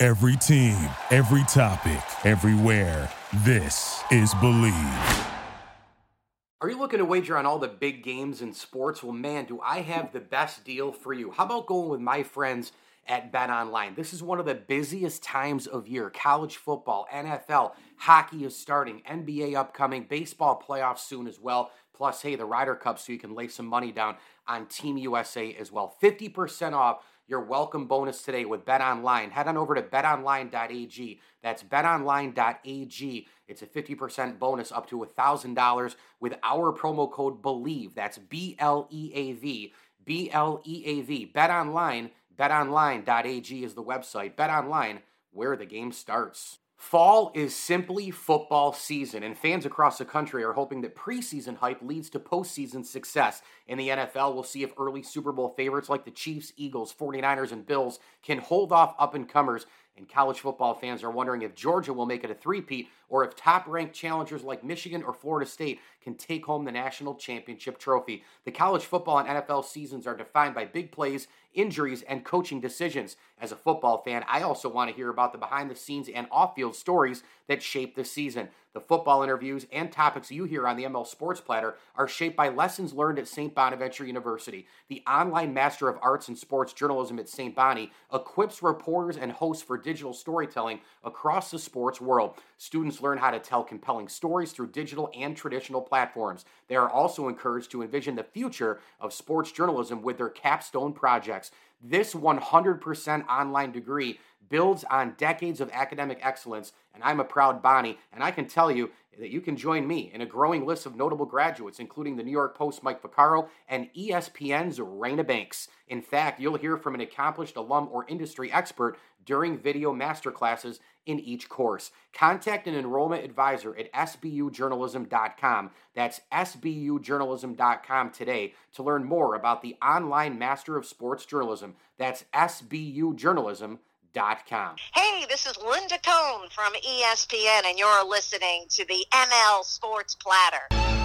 Every team, every topic, everywhere. This is Bleav. Are you looking to wager on all the big games in sports? Well, man, do I have the best deal for you. How about going with my friends at Bet Online? This is one of the busiest times of year. College football, NFL, hockey is starting, NBA upcoming, baseball playoffs soon as well. Plus, hey, the Ryder Cup, so you can lay some money down on Team USA as well. 50% off your welcome bonus today with Bet Online. Head on over to betonline.ag. That's betonline.ag. It's a 50% bonus up to $1,000 with our promo code BLEAV. That's B L E A V. B L E A V. Bet Online. BetOnline.ag is the website. Bet Online, where the game starts. Fall is simply football season, and fans across the country are hoping that preseason hype leads to postseason success. In the NFL, we'll see if early Super Bowl favorites like the Chiefs, Eagles, 49ers, and Bills can hold off up and comers. And college football fans are wondering if Georgia will make it a three-peat or if top ranked challengers like Michigan or Florida State can take home the national championship trophy. The college football and NFL seasons are defined by big plays injuries, and coaching decisions. As a football fan, I also want to hear about the behind the scenes and off field stories that shape the season. The football interviews and topics you hear on the ML Sports Platter are shaped by lessons learned at St. Bonaventure University. The online Master of Arts in Sports Journalism at St. Bonnie equips reporters and hosts for digital storytelling across the sports world. Students learn how to tell compelling stories through digital and traditional platforms. They are also encouraged to envision the future of sports journalism with their capstone projects. This 100% online degree builds on decades of academic excellence, and I'm a proud Bonnie, and I can tell you that you can join me in a growing list of notable graduates, including the New York Post Mike Vaccaro and ESPN's Raina Banks. In fact, you'll hear from an accomplished alum or industry expert during video masterclasses in each course. Contact an enrollment advisor at sbujournalism.com. That's sbujournalism.com today to learn more about the online Master of Sports Journalism. That's sbujournalism.com. Hey, this is Linda Cohn from ESPN, and you're listening to the ML Sports Platter.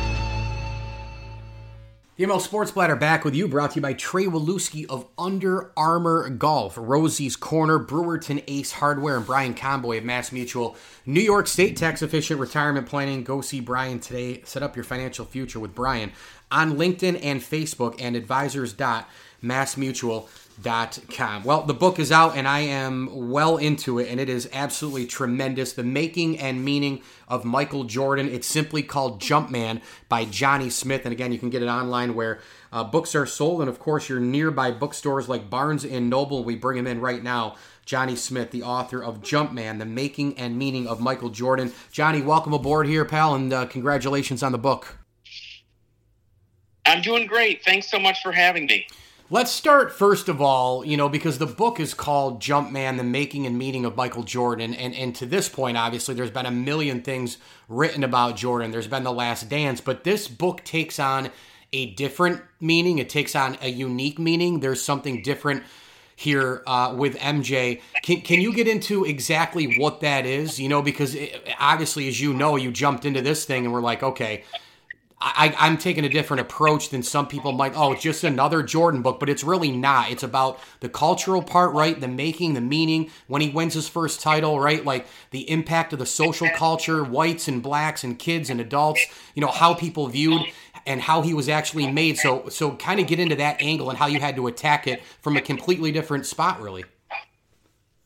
The ML Sports Platter back with you, brought to you by Trey Waluski of Under Armour Golf, Rosie's Corner, Brewerton Ace Hardware, and Brian Comboy of Mass Mutual. New York State Tax Efficient Retirement Planning. Go see Brian today. Set up your financial future with Brian on LinkedIn and Facebook and advisors.massmutual.com Com. Well, the book is out and I am well into it, and it is absolutely tremendous. The Making and Meaning of Michael Jordan. It's simply called Jumpman by Johnny Smith. And again, you can get it online where uh, books are sold. And of course, you're nearby bookstores like Barnes and Noble. We bring him in right now. Johnny Smith, the author of Jumpman, The Making and Meaning of Michael Jordan. Johnny, welcome aboard here, pal, and uh, congratulations on the book. I'm doing great. Thanks so much for having me. Let's start first of all, you know, because the book is called Jumpman: The Making and Meaning of Michael Jordan, and and to this point, obviously, there's been a million things written about Jordan. There's been The Last Dance, but this book takes on a different meaning. It takes on a unique meaning. There's something different here uh, with MJ. Can, can you get into exactly what that is? You know, because it, obviously, as you know, you jumped into this thing and we're like, okay, I, I'm taking a different approach than some people might. Oh, it's just another Jordan book, but it's really not. It's about the cultural part, right? The making, the meaning. When he wins his first title, right? Like the impact of the social culture, whites and blacks and kids and adults. You know how people viewed and how he was actually made. So, so kind of get into that angle and how you had to attack it from a completely different spot, really.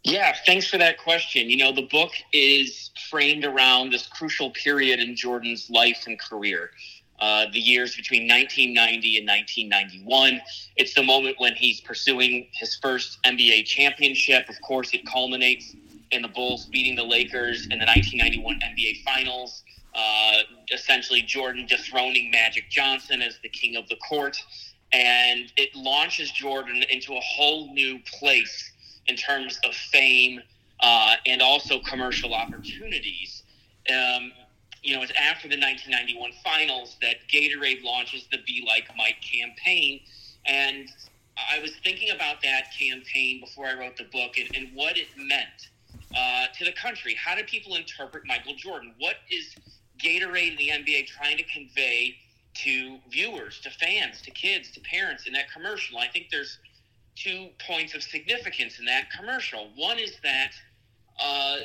Yeah, thanks for that question. You know, the book is framed around this crucial period in Jordan's life and career uh, the years between 1990 and 1991. It's the moment when he's pursuing his first NBA championship. Of course, it culminates in the Bulls beating the Lakers in the 1991 NBA Finals. Uh, essentially, Jordan dethroning Magic Johnson as the king of the court. And it launches Jordan into a whole new place in terms of fame, uh, and also commercial opportunities. Um, you know, it's after the 1991 finals that Gatorade launches the Be Like Mike campaign. And I was thinking about that campaign before I wrote the book and, and what it meant uh, to the country. How do people interpret Michael Jordan? What is Gatorade and the NBA trying to convey to viewers, to fans, to kids, to parents in that commercial? I think there's two points of significance in that commercial. One is that uh,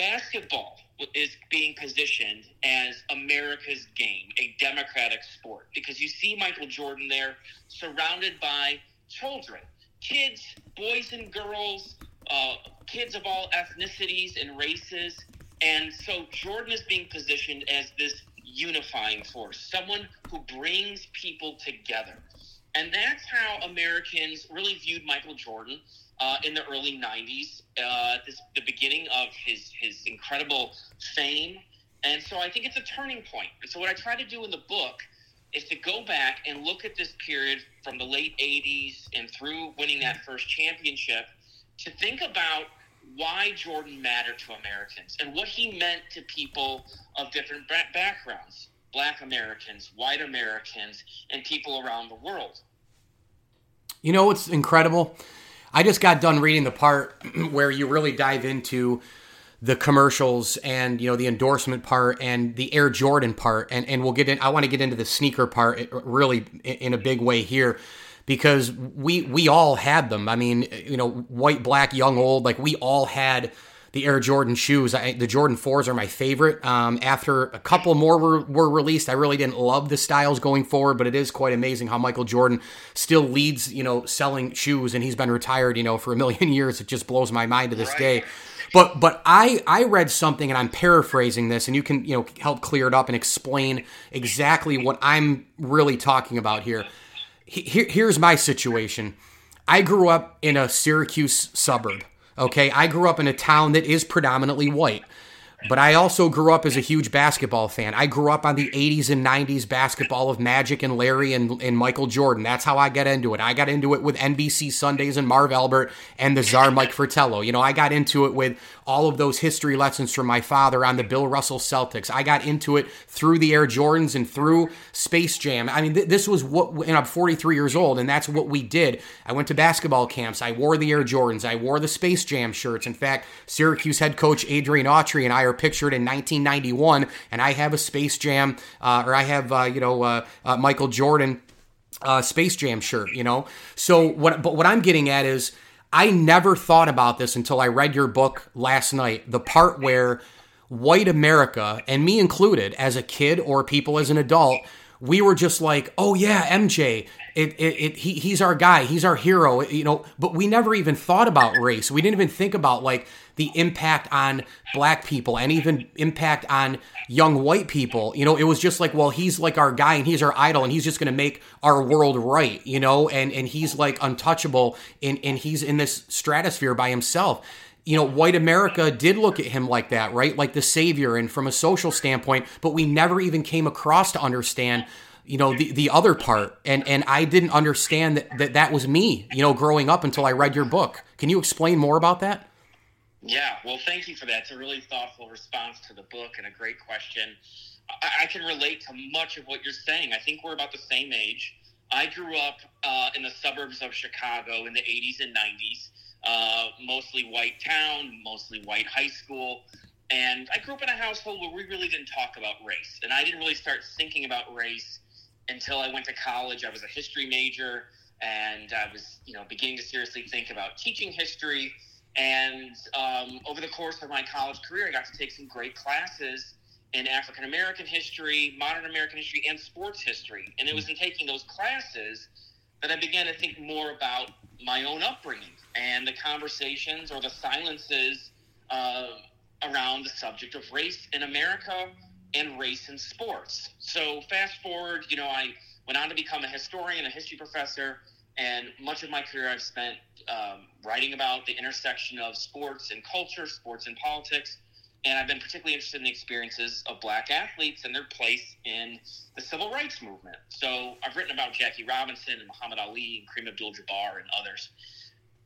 basketball is being positioned as America's game, a democratic sport, because you see Michael Jordan there surrounded by children, kids, boys and girls, uh, kids of all ethnicities and races. And so Jordan is being positioned as this unifying force, someone who brings people together. And that's how Americans really viewed Michael Jordan uh, in the early 90s, uh, this, the beginning of his, his incredible fame. And so I think it's a turning point. And so what I try to do in the book is to go back and look at this period from the late 80s and through winning that first championship to think about why Jordan mattered to Americans and what he meant to people of different backgrounds black Americans, white Americans, and people around the world. You know what's incredible? I just got done reading the part where you really dive into the commercials and you know the endorsement part and the Air Jordan part and and we'll get in I want to get into the sneaker part eh, eh, really in a big way here because we we all had them. I mean, you know, white, black, young, old, like we all had the Air Jordan shoes. I, the Jordan 4s are my favorite. Um, after a couple more were, were released, I really didn't love the styles going forward, but it is quite amazing how Michael Jordan still leads, you know, selling shoes, and he's been retired, you know, for a million years. It just blows my mind to this right. day. But but I I read something and I'm paraphrasing this and you can you know help clear it up and explain exactly what I'm really talking about here. Here, here's my situation. I grew up in a Syracuse suburb. Okay, I grew up in a town that is predominantly white. But I also grew up as a huge basketball fan. I grew up on the 80s and 90s basketball of Magic and Larry and, and Michael Jordan. That's how I got into it. I got into it with NBC Sundays and Marv Albert and the czar Mike Fratello. You know, I got into it with all of those history lessons from my father on the Bill Russell Celtics. I got into it through the Air Jordans and through Space Jam. I mean, th- this was what, and I'm 43 years old, and that's what we did. I went to basketball camps. I wore the Air Jordans. I wore the Space Jam shirts. In fact, Syracuse head coach Adrian Autry and I are pictured in 1991, and I have a Space Jam, uh, or I have, uh, you know, uh, uh Michael Jordan uh, Space Jam shirt, you know? So, what, but what I'm getting at is, I never thought about this until I read your book last night. The part where white America, and me included, as a kid or people as an adult, we were just like, oh yeah, MJ, it, it, it, he, he's our guy, he's our hero, you know. But we never even thought about race. We didn't even think about like the impact on black people and even impact on young white people. You know, it was just like, well, he's like our guy and he's our idol and he's just going to make our world right, you know, and, and he's like untouchable and, and he's in this stratosphere by himself you know, white America did look at him like that, right? Like the savior and from a social standpoint, but we never even came across to understand, you know, the, the other part. And, and I didn't understand that, that that was me, you know, growing up until I read your book. Can you explain more about that? Yeah, well, thank you for that. It's a really thoughtful response to the book and a great question. I, I can relate to much of what you're saying. I think we're about the same age. I grew up uh, in the suburbs of Chicago in the 80s and 90s, uh, mostly white town, mostly white high school. And I grew up in a household where we really didn't talk about race. And I didn't really start thinking about race until I went to college. I was a history major and I was, you know, beginning to seriously think about teaching history and um, over the course of my college career, I got to take some great classes in African American history, modern American history, and sports history. And it was in taking those classes that I began to think more about my own upbringing and the conversations or the silences uh, around the subject of race in America and race in sports. So, fast forward, you know, I went on to become a historian, a history professor, and much of my career I've spent um, writing about the intersection of sports and culture, sports and politics. And I've been particularly interested in the experiences of black athletes and their place in the civil rights movement. So I've written about Jackie Robinson and Muhammad Ali and Kareem Abdul Jabbar and others.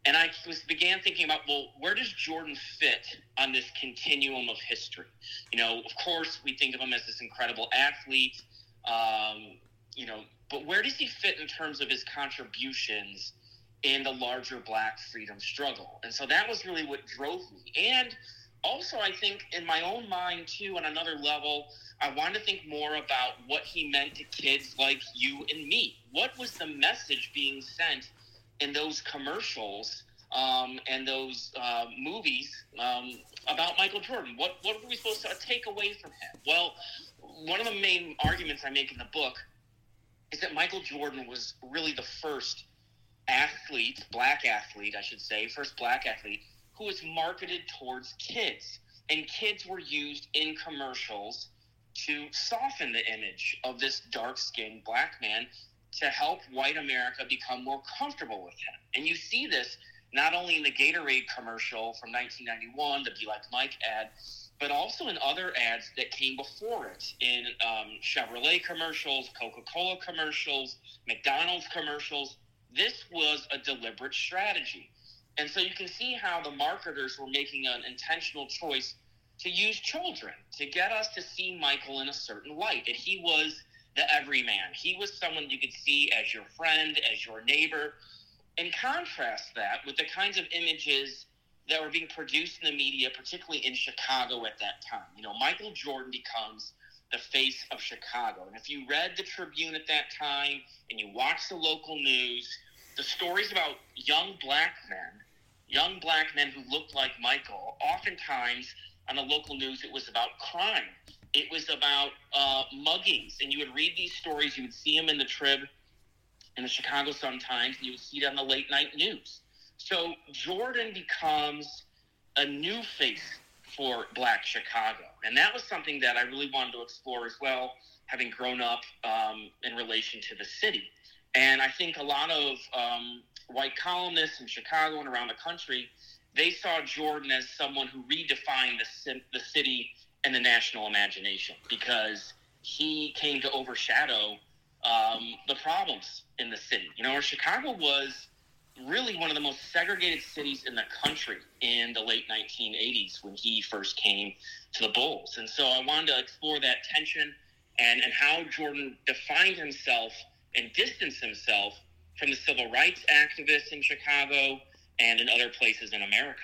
And I was began thinking about, well, where does Jordan fit on this continuum of history? You know, of course, we think of him as this incredible athlete, um, you know, but where does he fit in terms of his contributions in the larger black freedom struggle? And so that was really what drove me. And also, I think in my own mind, too, on another level, I wanted to think more about what he meant to kids like you and me. What was the message being sent in those commercials um, and those uh, movies um, about Michael Jordan? What, what were we supposed to take away from him? Well, one of the main arguments I make in the book is that Michael Jordan was really the first athlete, black athlete, I should say, first black athlete who was marketed towards kids. And kids were used in commercials to soften the image of this dark skinned black man to help white America become more comfortable with him. And you see this not only in the Gatorade commercial from 1991, the Be Like Mike ad, but also in other ads that came before it in um, Chevrolet commercials, Coca Cola commercials, McDonald's commercials. This was a deliberate strategy. And so you can see how the marketers were making an intentional choice to use children to get us to see Michael in a certain light. And he was the everyman. He was someone you could see as your friend, as your neighbor. And contrast that with the kinds of images that were being produced in the media, particularly in Chicago at that time. You know, Michael Jordan becomes the face of Chicago. And if you read the Tribune at that time and you watch the local news, the stories about young black men, young black men who looked like Michael, oftentimes on the local news, it was about crime. It was about uh, muggings. And you would read these stories, you would see them in the Trib, in the Chicago Sun-Times, and you would see it on the late night news. So Jordan becomes a new face for Black Chicago, and that was something that I really wanted to explore as well, having grown up um, in relation to the city. And I think a lot of um, white columnists in Chicago and around the country, they saw Jordan as someone who redefined the, the city and the national imagination because he came to overshadow um, the problems in the city. You know, Chicago was really one of the most segregated cities in the country in the late 1980s when he first came to the Bulls. And so I wanted to explore that tension and, and how Jordan defined himself and distanced himself from the civil rights activists in Chicago and in other places in America.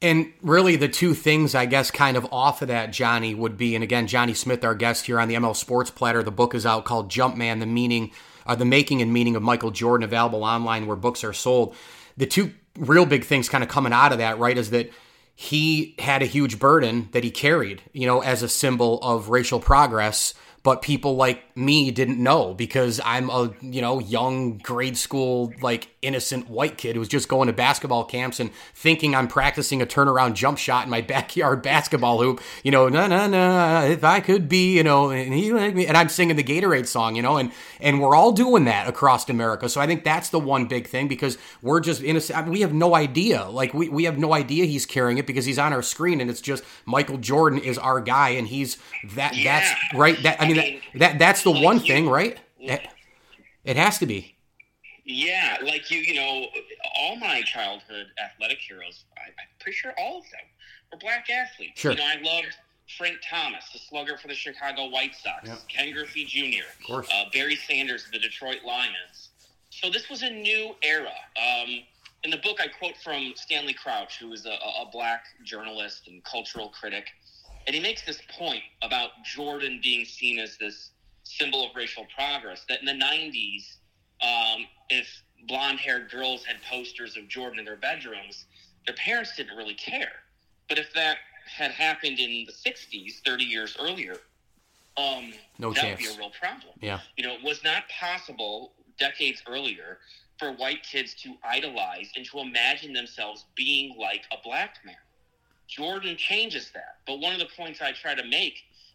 And really, the two things, I guess, kind of off of that, Johnny, would be, and again, Johnny Smith, our guest here on the ML Sports Platter, the book is out called Jumpman, the meaning uh, the making and meaning of Michael Jordan, available online where books are sold. The two real big things kind of coming out of that, right, is that he had a huge burden that he carried, you know, as a symbol of racial progress but people like me didn't know because I'm a you know young grade school like innocent white kid who was just going to basketball camps and thinking I'm practicing a turnaround jump shot in my backyard basketball hoop. You know, no, no, no. If I could be, you know, and he like me, and I'm singing the Gatorade song, you know, and and we're all doing that across America. So I think that's the one big thing because we're just innocent. I mean, we have no idea. Like we we have no idea he's carrying it because he's on our screen and it's just Michael Jordan is our guy and he's that. Yeah. That's right. That I mean, I mean that, that that's the like one you, thing, right? It, it has to be. Yeah, like you, you know, all my childhood athletic heroes, I, am pretty sure all of them were black athletes. Sure. You know, I loved Frank Thomas, the slugger for the Chicago White Sox, yep. Ken Griffey Jr., of course. Uh, Barry Sanders, the Detroit Lions. So this was a new era. Um, in the book, I quote from Stanley Crouch, who is a, a black journalist and cultural critic, and he makes this point about Jordan being seen as this symbol of racial progress. That in the 90s, um, if blonde haired girls had posters of Jordan in their bedrooms, their parents didn't really care. But if that had happened in the 60s, 30 years earlier, um, no that chance. would be a real problem. Yeah. You know, it was not possible decades earlier for white kids to idolize and to imagine themselves being like a black man. Jordan changes that. But one of the points I try to make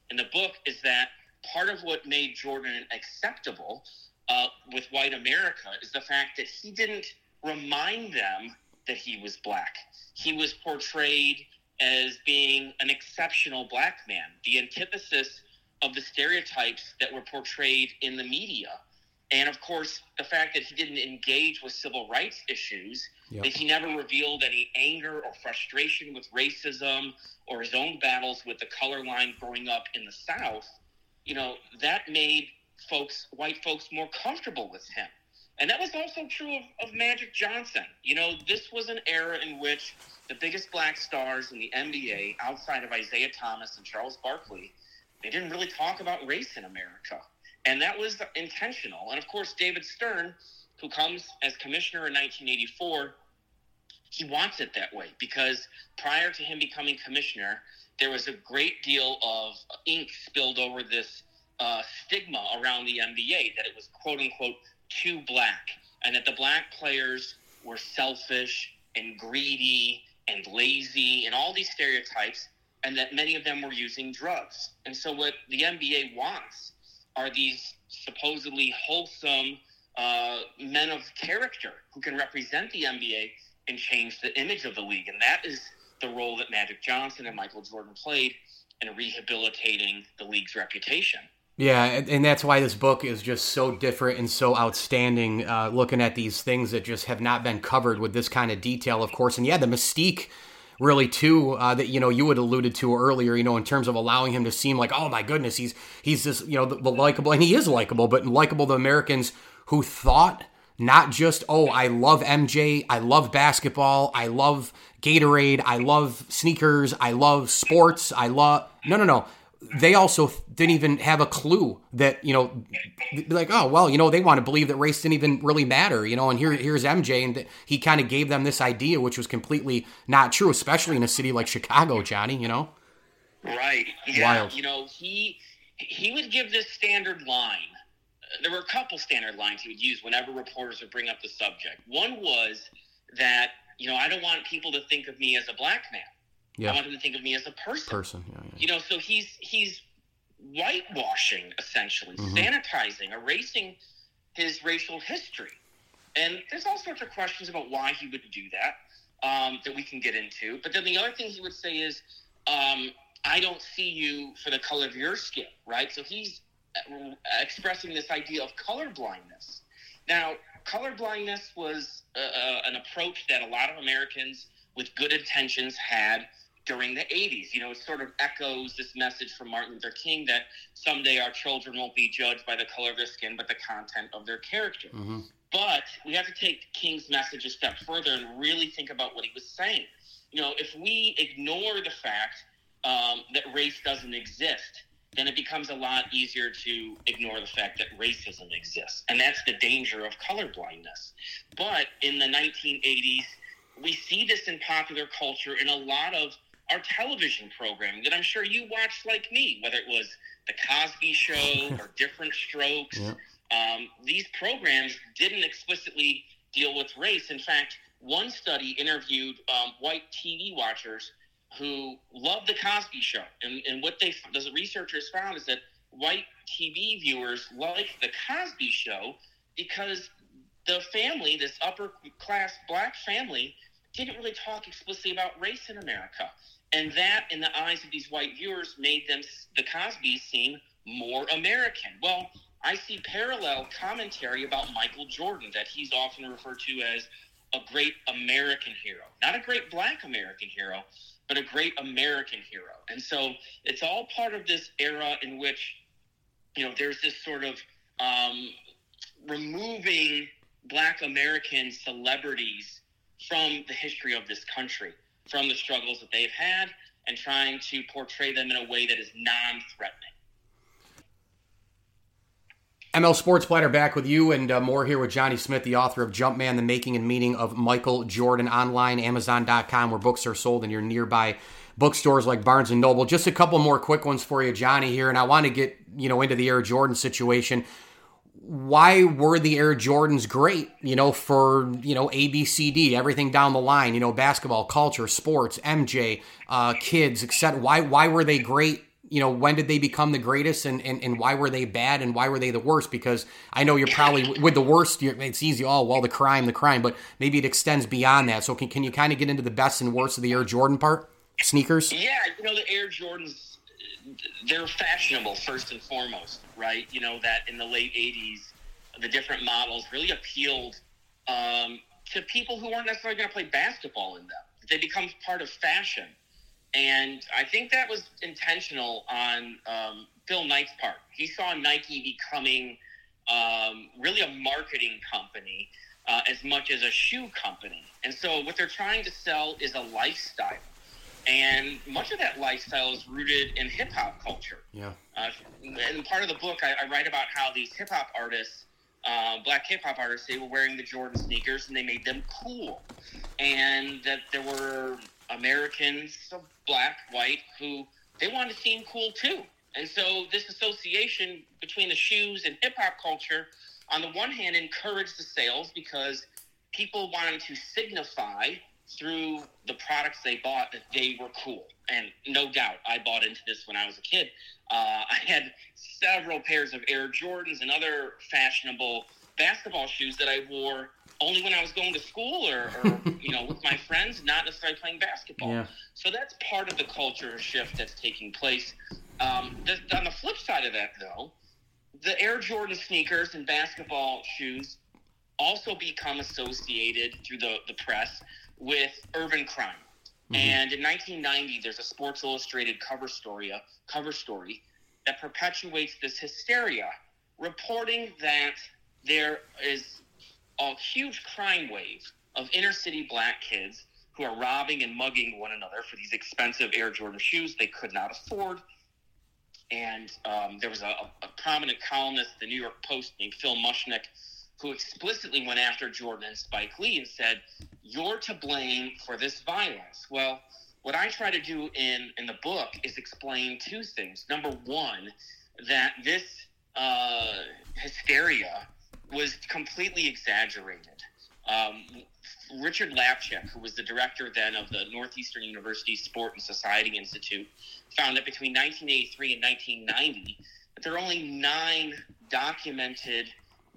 in the book is that part of what made Jordan acceptable uh, with white America is the fact that he didn't remind them that he was black. He was portrayed as being an exceptional black man, the antithesis of the stereotypes that were portrayed in the media And of course, the fact that he didn't engage with civil rights issues, yep. that he never revealed any anger or frustration with racism or his own battles with the color line growing up in the South, you know, that made folks, white folks, more comfortable with him. And that was also true of, of Magic Johnson. You know, this was an era in which the biggest black stars in the NBA, outside of Isiah Thomas and Charles Barkley, they didn't really talk about race in America. And that was intentional. And of course, David Stern, who comes as commissioner in 1984, he wants it that way because prior to him becoming commissioner, there was a great deal of ink spilled over this uh, stigma around the NBA that it was quote unquote too black and that the black players were selfish and greedy and lazy and all these stereotypes and that many of them were using drugs. And so what the NBA wants are these supposedly wholesome uh, men of character who can represent the NBA and change the image of the league. And that is the role that Magic Johnson and Michael Jordan played in rehabilitating the league's reputation. Yeah, and that's why this book is just so different and so outstanding. Uh, looking at these things that just have not been covered with this kind of detail, of course. And yeah, the mystique, really, too, uh, that you know you had alluded to earlier. You know, in terms of allowing him to seem like, oh my goodness, he's he's this you know the, the likable, and he is likable, but likable to Americans who thought not just oh I love MJ, I love basketball, I love Gatorade, I love sneakers, I love sports, I love no no no they also didn't even have a clue that you know like oh well you know they want to believe that race didn't even really matter you know and here here's MJ and he kind of gave them this idea which was completely not true especially in a city like Chicago Johnny you know? Right yeah Wild. you know he he would give this standard line. There were a couple standard lines he would use whenever reporters would bring up the subject. One was that you know I don't want people to think of me as a black man yeah. I want him to think of me as a person. Person, yeah, yeah. You know, so he's he's whitewashing essentially, mm-hmm. sanitizing, erasing his racial history. And there's all sorts of questions about why he would do that um, that we can get into. But then the other thing he would say is, um, "I don't see you for the color of your skin," right? So he's uh, expressing this idea of color blindness. Now, color blindness was uh, uh, an approach that a lot of Americans with good intentions had during the 80s. You know, it sort of echoes this message from Martin Luther King that someday our children won't be judged by the color of their skin, but the content of their character. Mm-hmm. But we have to take King's message a step further and really think about what he was saying. You know, if we ignore the fact um, that race doesn't exist, then it becomes a lot easier to ignore the fact that racism exists. And that's the danger of colorblindness. But in the 1980s, we see this in popular culture in a lot of our television programming that I'm sure you watched like me, whether it was The Cosby Show or Diff'rent Strokes. Yeah. Um, these programs didn't explicitly deal with race. In fact, one study interviewed um, white TV watchers who loved The Cosby Show. And, and what they the researchers found is that white TV viewers like The Cosby Show because the family, this upper class black family, didn't really talk explicitly about race in America. And that, in the eyes of these white viewers, made them, the Cosbys, seem more American. Well, I see parallel commentary about Michael Jordan that he's often referred to as a great American hero. Not a great black American hero, but a great American hero. And so it's all part of this era in which, you know, there's this sort of um, removing black American celebrities from the history of this country from the struggles that they've had and trying to portray them in a way that is non threatening. ML Sports Platter back with you and uh, more here with Johnny Smith, the author of Jumpman, The Making and Meaning of Michael Jordan online, Amazon.com, where books are sold in your nearby bookstores like Barnes and Noble. Just a couple more quick ones for you, Johnny, here. And I want to get, you know, into the Air Jordan situation why were the Air Jordans great? You know, for you know A B C D, everything down the line. You know, basketball, culture, sports, MJ, uh, kids, etc. Why why were they great? You know, when did they become the greatest, and, and and why were they bad, and why were they the worst? Because I know you're probably with the worst. It's easy. Oh well, the crime, the crime, but maybe it extends beyond that. So can can you kind of get into the best and worst of the Air Jordan part? Sneakers. Yeah, you know the Air Jordans they're fashionable first and foremost, right? You know that in the late '80s, the different models really appealed um, to people who weren't necessarily going to play basketball in them. They become part of fashion. And I think that was intentional on um, Phil Knight's part. He saw Nike becoming um, really a marketing company uh, as much as a shoe company. And so what they're trying to sell is a lifestyle. And much of that lifestyle is rooted in hip hop culture. Yeah. Uh, and part of the book, I, I write about how these hip hop artists uh, black hip hop artists, they were wearing the Jordan sneakers and they made them cool. And that there were Americans, black, white, who they wanted to seem cool too. And so this association between the shoes and hip hop culture, on the one hand, encouraged the sales because people wanted to signify through the products they bought that they were cool. And no doubt, I bought into this when I was a kid. Uh, I had several pairs of Air Jordans and other fashionable basketball shoes that I wore only when I was going to school or, or you know, with my friends, not necessarily playing basketball. Yeah. So that's part of the culture shift that's taking place. Um, the, on the flip side of that, though, the Air Jordan sneakers and basketball shoes also become associated through the, the press with urban crime. Mm-hmm. And in 1990, there's a Sports Illustrated cover story, a cover story that perpetuates this hysteria, reporting that there is a huge crime wave of inner city black kids who are robbing and mugging one another for these expensive Air Jordan shoes they could not afford. And um, there was a, a, prominent columnist, the New York Post, named Phil Mushnick, who explicitly went after Jordan and Spike Lee and said, You're to blame for this violence. Well, what I try to do in, in the book is explain two things. Number one, that this uh, hysteria was completely exaggerated. Um, Richard Lapchick, who was the director then of the Northeastern University Sport and Society Institute, found that between 1983 and 1990, that there are only nine documented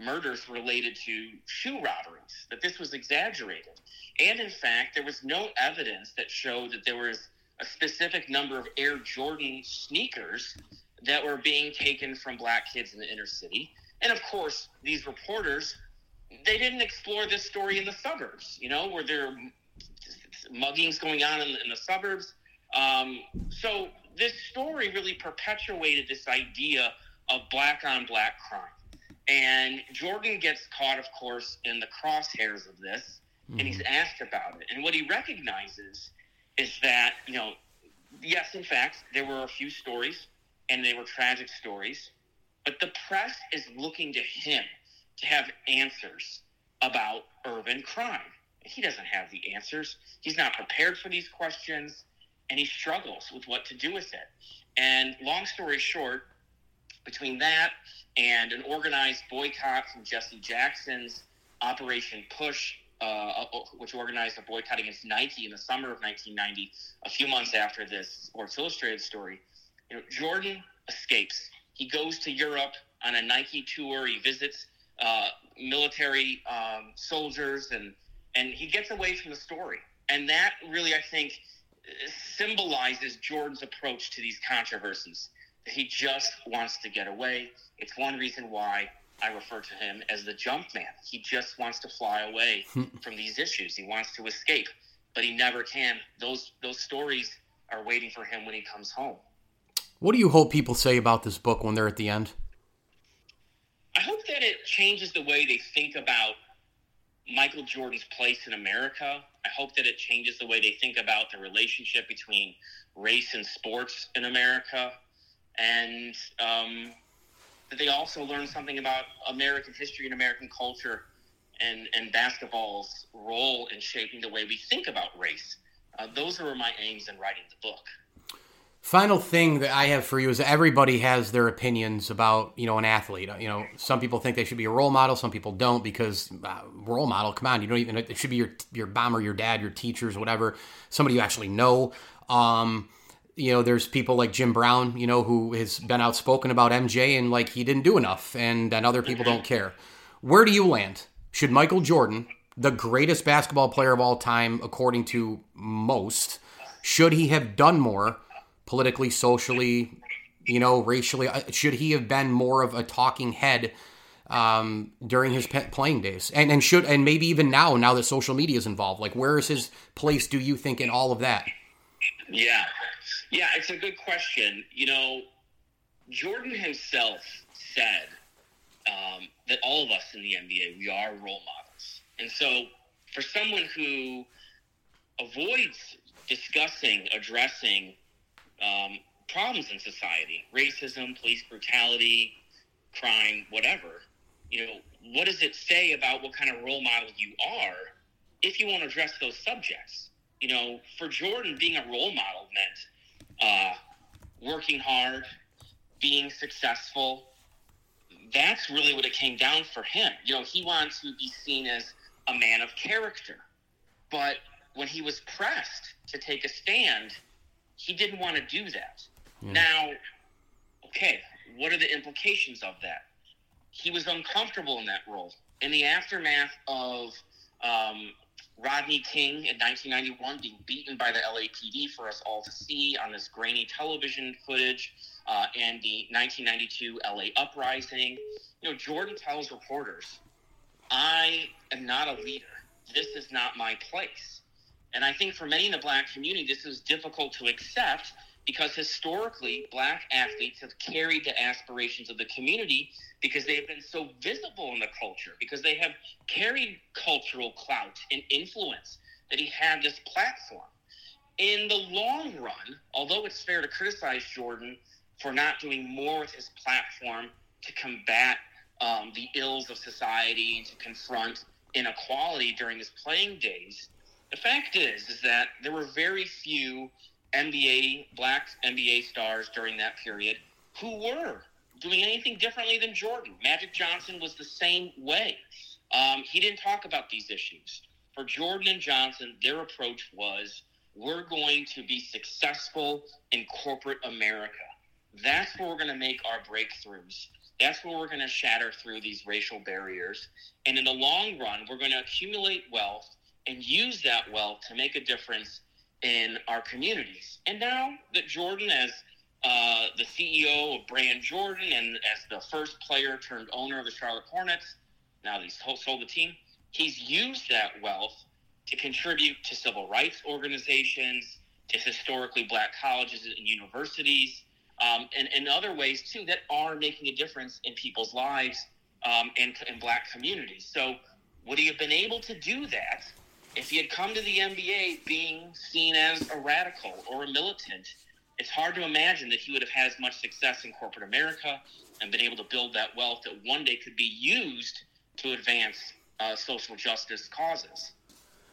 murders related to shoe robberies, that this was exaggerated. And in fact, there was no evidence that showed that there was a specific number of Air Jordan sneakers that were being taken from black kids in the inner city. And of course, these reporters, they didn't explore this story in the suburbs. You know, were there muggings going on in, in the suburbs? Um, so this story really perpetuated this idea of black on black crime. And Jordan gets caught, of course, in the crosshairs of this, mm-hmm. and he's mm-hmm. asked about it. And what he recognizes is that, you know, yes, in fact, there were a few stories, and they were tragic stories, but the press is looking to him to have answers about urban crime. He doesn't have the answers. He's not prepared for these questions, and he struggles with what to do with it. And long story short, between that and an organized boycott from Jesse Jackson's Operation Push, uh, uh, which organized a boycott against Nike in the summer of 1990, a few months after this Sports Illustrated story. You know, Jordan escapes. He goes to Europe on a Nike tour. He visits uh, military um, soldiers, and and he gets away from the story. And that really, I think, symbolizes Jordan's approach to these controversies. He just wants to get away. It's one reason why I refer to him as the jump man. He just wants to fly away hmm. from these issues. He wants to escape, but he never can. Those those stories are waiting for him when he comes home. What do you hope people say about this book when they're at the end? I hope that it changes the way they think about Michael Jordan's place in America. I hope that it changes the way they think about the relationship between race and sports in America and um, that they also learn something about American history and American culture and, and basketball's role in shaping the way we think about race. Uh, those were my aims in writing the book. Final thing that I have for you is everybody has their opinions about you know an athlete. You know, some people think they should be a role model, some people don't because uh, role model. Come on, you don't even. It should be your your mom or your dad, your teachers, whatever. Somebody you actually know. Um, you know, there's people like Jim Brown, you know, who has been outspoken about MJ and like he didn't do enough and then other people don't care. Where do you land? Should Michael Jordan, the greatest basketball player of all time, according to most, should he have done more politically, socially, you know, racially? Uh, should he have been more of a talking head um, during his playing days, and and should and maybe even now, now that social media is involved. Like, where is his place? Do you think in all of that? Yeah, yeah, it's a good question. You know, Jordan himself said um, that all of us in the NBA we are role models, and so for someone who avoids discussing, addressing um, problems in society, racism, police brutality, crime, whatever, you know, what does it say about what kind of role model you are if you want to address those subjects? You know, for Jordan, being a role model meant uh, working hard, being successful. That's really what it came down for him. You know, he wanted to be seen as a man of character. But when he was pressed to take a stand, he didn't want to do that. Yeah. Now, okay, what are the implications of that? He was uncomfortable in that role. In the aftermath of um, Rodney King in 1991 being beaten by the LAPD for us all to see on this grainy television footage, uh, and the 1992 LA uprising, you know, Jordan tells reporters, I am not a leader. This is not my place. And I think for many in the black community, this is difficult to accept because historically, black athletes have carried the aspirations of the community because they have been so visible in the culture, because they have carried cultural clout and influence that he had this platform. In the long run, although it's fair to criticize Jordan for not doing more with his platform to combat um, the ills of society and to confront inequality during his playing days, the fact is is that there were very few NBA black NBA stars during that period who were doing anything differently than Jordan. Magic Johnson was the same way. Um, he didn't talk about these issues. For Jordan and Johnson, their approach was we're going to be successful in corporate America. That's where we're going to make our breakthroughs. That's where we're going to shatter through these racial barriers. And in the long run, we're going to accumulate wealth and use that wealth to make a difference in our communities. And now that Jordan, as uh, the CEO of Brand Jordan and as the first player turned owner of the Charlotte Hornets, now that he's sold the team, he's used that wealth to contribute to civil rights organizations, to historically black colleges and universities, um, and, and other ways too that are making a difference in people's lives um, and in black communities. So, would he have been able to do that if he had come to the NBA being seen as a radical or a militant? It's hard to imagine that he would have had as much success in corporate America and been able to build that wealth that one day could be used to advance uh, social justice causes.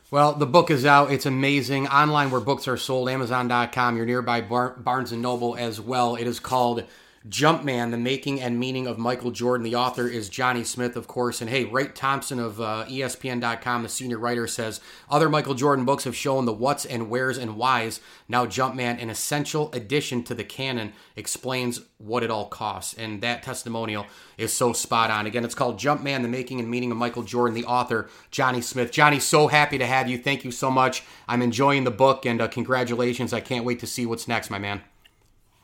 Well, the book is out. It's amazing. Online where books are sold, Amazon.com, your nearby Bar- Barnes and Noble as well. It is called Jumpman, The Making and Meaning of Michael Jordan. The author is Johnny Smith, of course. And hey, Wright Thompson of uh, ESPN.com, the senior writer, says other Michael Jordan books have shown the what's and where's and why's. Now, Jumpman, an essential addition to the canon, explains what it all costs. And that testimonial is so spot on. Again, it's called Jumpman, The Making and Meaning of Michael Jordan. The author, Johnny Smith. Johnny, so happy to have you. Thank you so much. I'm enjoying the book, and uh, congratulations. I can't wait to see what's next, my man.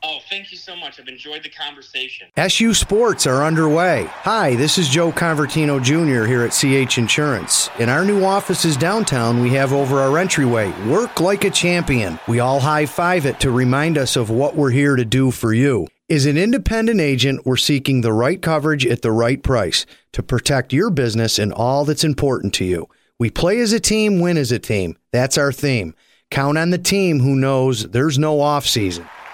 Oh, thank you so much. I've enjoyed the conversation. SU Sports are underway. Hi, this is Joe Convertino Jr. here at CH Insurance. In our new offices downtown, we have over our entryway Work Like a Champion. We all high five it to remind us of what we're here to do for you. As an independent agent, we're seeking the right coverage at the right price to protect your business and all that's important to you. We play as a team, win as a team. That's our theme. Count on the team who knows there's no off season.